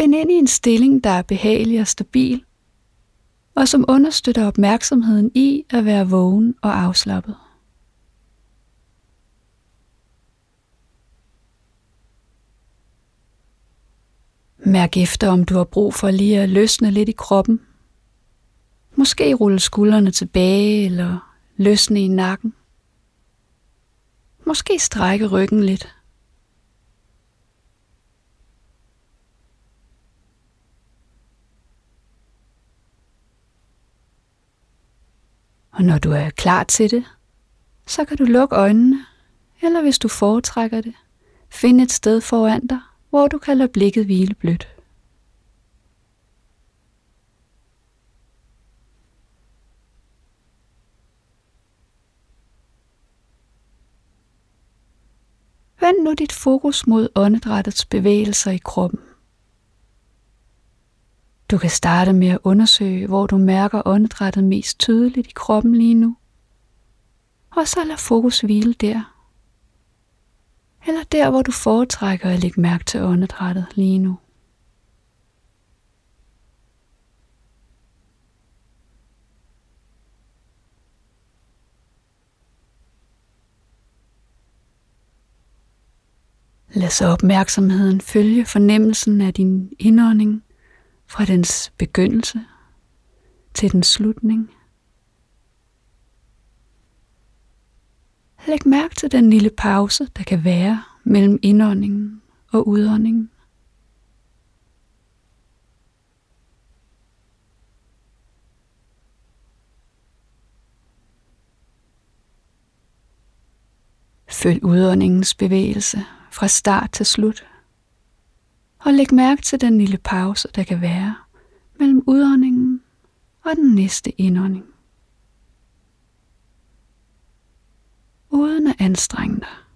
Find ind i en stilling, der er behagelig og stabil, og som understøtter opmærksomheden i at være vågen og afslappet. Mærk efter, om du har brug for lige at løsne lidt i kroppen. Måske rulle skuldrene tilbage eller løsne i nakken. Måske strække ryggen lidt. Og når du er klar til det, så kan du lukke øjnene, eller hvis du foretrækker det, find et sted foran dig, hvor du kan lade blikket hvile blødt. Vend nu dit fokus mod åndedrættets bevægelser i kroppen. Du kan starte med at undersøge, hvor du mærker åndedrættet mest tydeligt i kroppen lige nu. Og så lad fokus hvile der. Eller der, hvor du foretrækker at lægge mærke til åndedrættet lige nu. Lad så opmærksomheden følge fornemmelsen af din indånding fra dens begyndelse til dens slutning. Læg mærke til den lille pause, der kan være mellem indåndingen og udåndingen. Følg udåndingens bevægelse fra start til slut. Og læg mærke til den lille pause, der kan være mellem udåndingen og den næste indånding. Uden at anstrenge dig.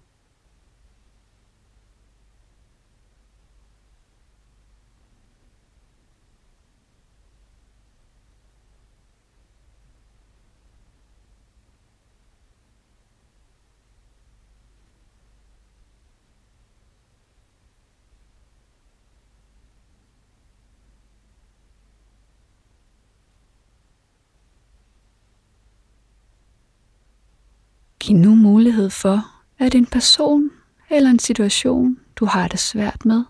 Giv nu mulighed for, at en person eller en situation, du har det svært med,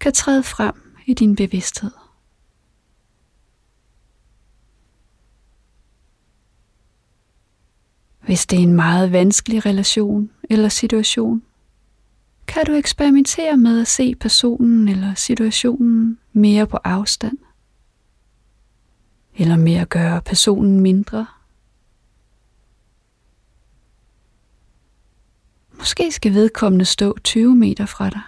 kan træde frem i din bevidsthed. Hvis det er en meget vanskelig relation eller situation, kan du eksperimentere med at se personen eller situationen mere på afstand, eller med at gøre personen mindre Måske skal vedkommende stå 20 meter fra dig.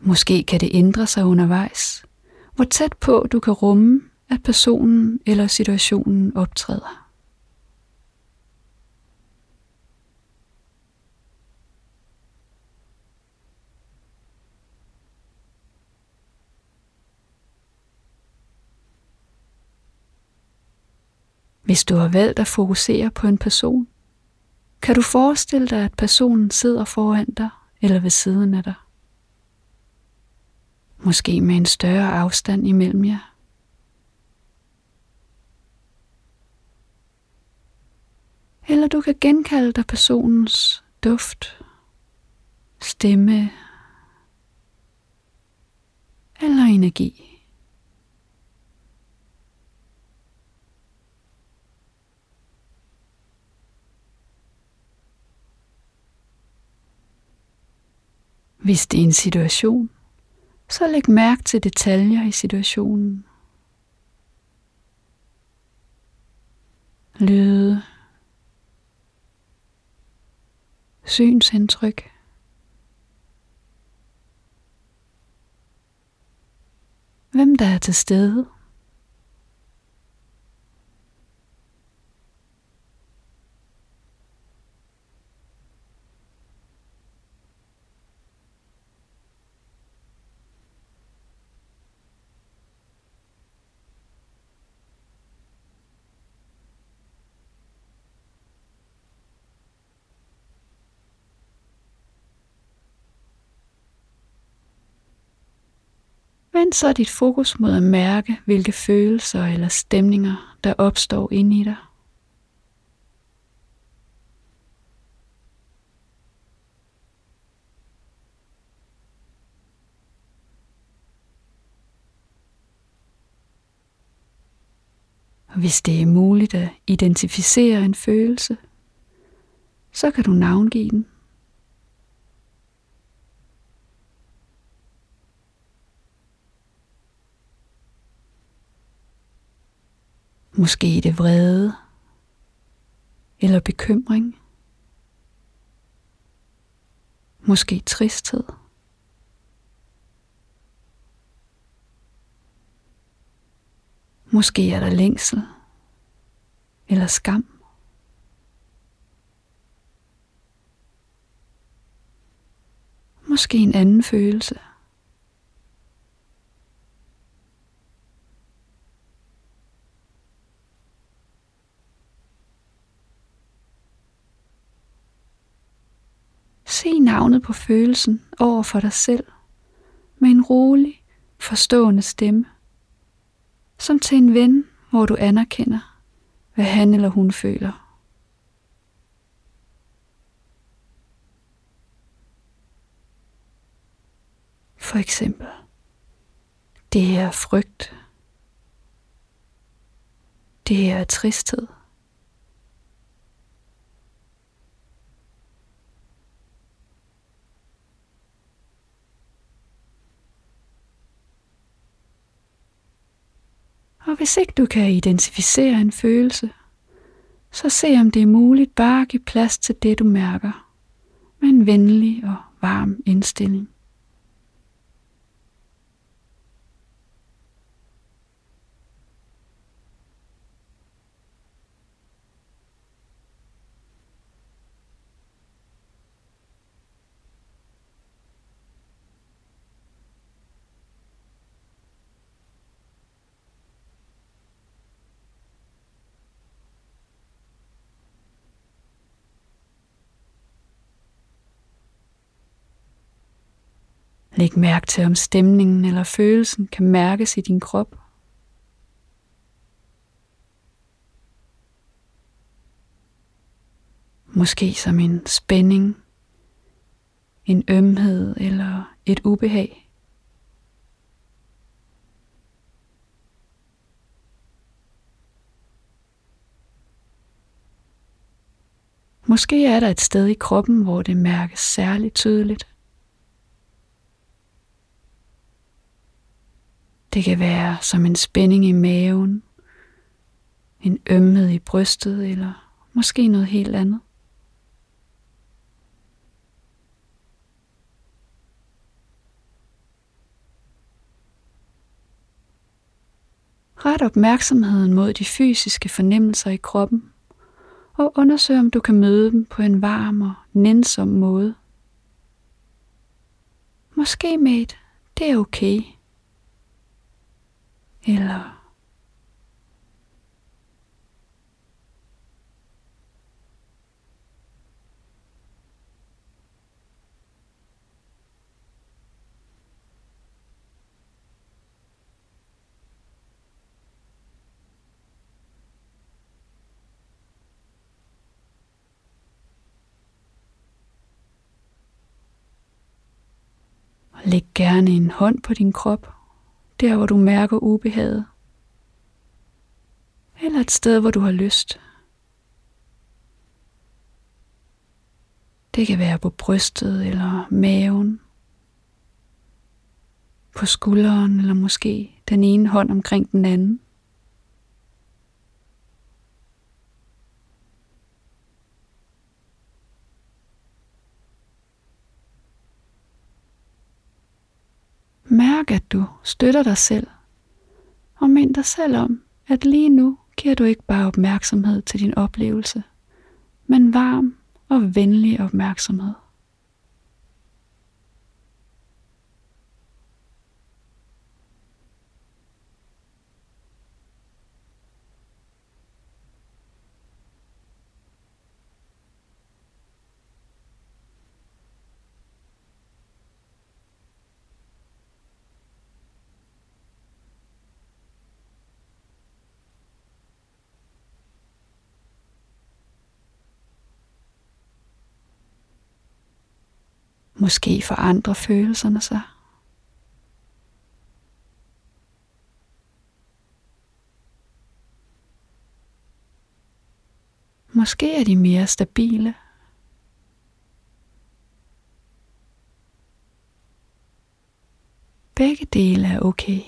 Måske kan det ændre sig undervejs, hvor tæt på du kan rumme, at personen eller situationen optræder. Hvis du har valgt at fokusere på en person, kan du forestille dig, at personen sidder foran dig eller ved siden af dig. Måske med en større afstand imellem jer. Eller du kan genkalde dig personens duft, stemme eller energi. Hvis det er en situation, så læg mærke til detaljer i situationen. Lyde, synsindtryk, hvem der er til stede. Vend så dit fokus mod at mærke, hvilke følelser eller stemninger, der opstår inde i dig. Og hvis det er muligt at identificere en følelse, så kan du navngive den. Måske det vrede eller bekymring. Måske tristhed. Måske er der længsel eller skam. Måske en anden følelse. Se navnet på følelsen over for dig selv med en rolig, forstående stemme, som til en ven, hvor du anerkender, hvad han eller hun føler. For eksempel, det her er frygt, det her er tristhed, Og hvis ikke du kan identificere en følelse, så se om det er muligt bare at give plads til det, du mærker, med en venlig og varm indstilling. Læg mærke til, om stemningen eller følelsen kan mærkes i din krop. Måske som en spænding, en ømhed eller et ubehag. Måske er der et sted i kroppen, hvor det mærkes særligt tydeligt. Det kan være som en spænding i maven, en ømhed i brystet eller måske noget helt andet. Ret opmærksomheden mod de fysiske fornemmelser i kroppen og undersøg om du kan møde dem på en varm og nænsom måde. Måske med et, det er okay eller Læg gerne en hånd på din krop der hvor du mærker ubehaget, eller et sted, hvor du har lyst. Det kan være på brystet eller maven, på skulderen eller måske den ene hånd omkring den anden. Mærk, at du støtter dig selv, og mind dig selv om, at lige nu giver du ikke bare opmærksomhed til din oplevelse, men varm og venlig opmærksomhed. Måske forandrer følelserne sig. Måske er de mere stabile. Begge dele er okay.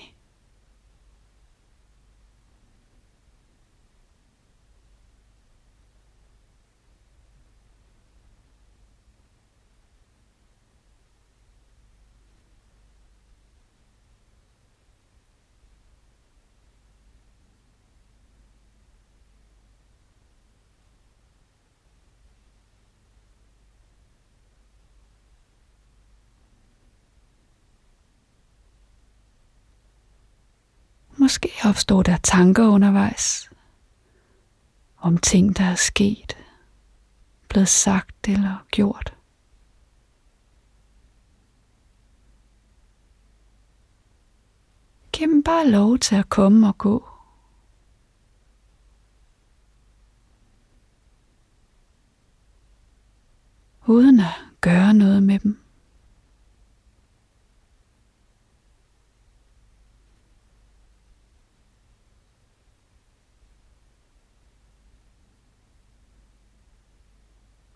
Måske opstår der tanker undervejs om ting, der er sket, blevet sagt eller gjort. Giv dem bare lov til at komme og gå. Uden at gøre noget med dem.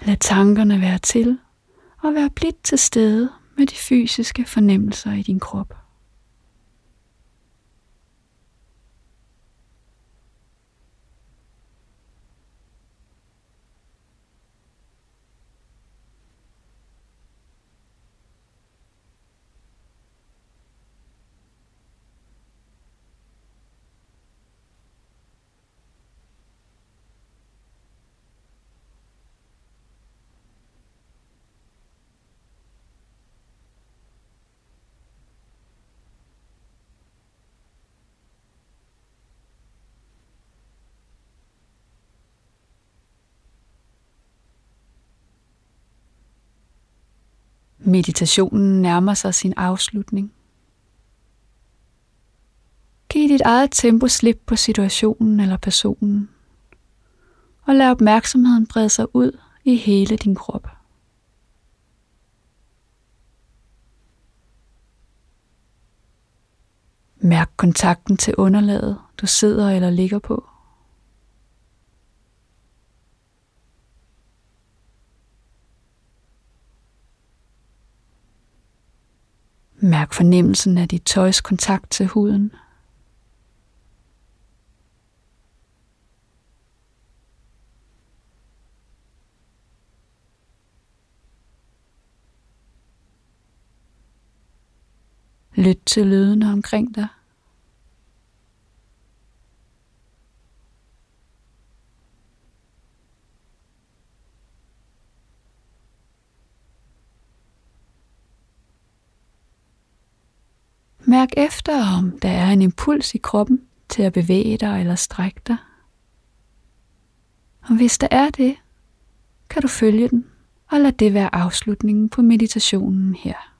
Lad tankerne være til og være blidt til stede med de fysiske fornemmelser i din krop. Meditationen nærmer sig sin afslutning. Giv dit eget tempo slip på situationen eller personen, og lad opmærksomheden brede sig ud i hele din krop. Mærk kontakten til underlaget, du sidder eller ligger på. Mærk fornemmelsen af dit tøjs kontakt til huden. Lyt til lydene omkring dig. Mærk efter, om der er en impuls i kroppen til at bevæge dig eller strække dig. Og hvis der er det, kan du følge den og lad det være afslutningen på meditationen her.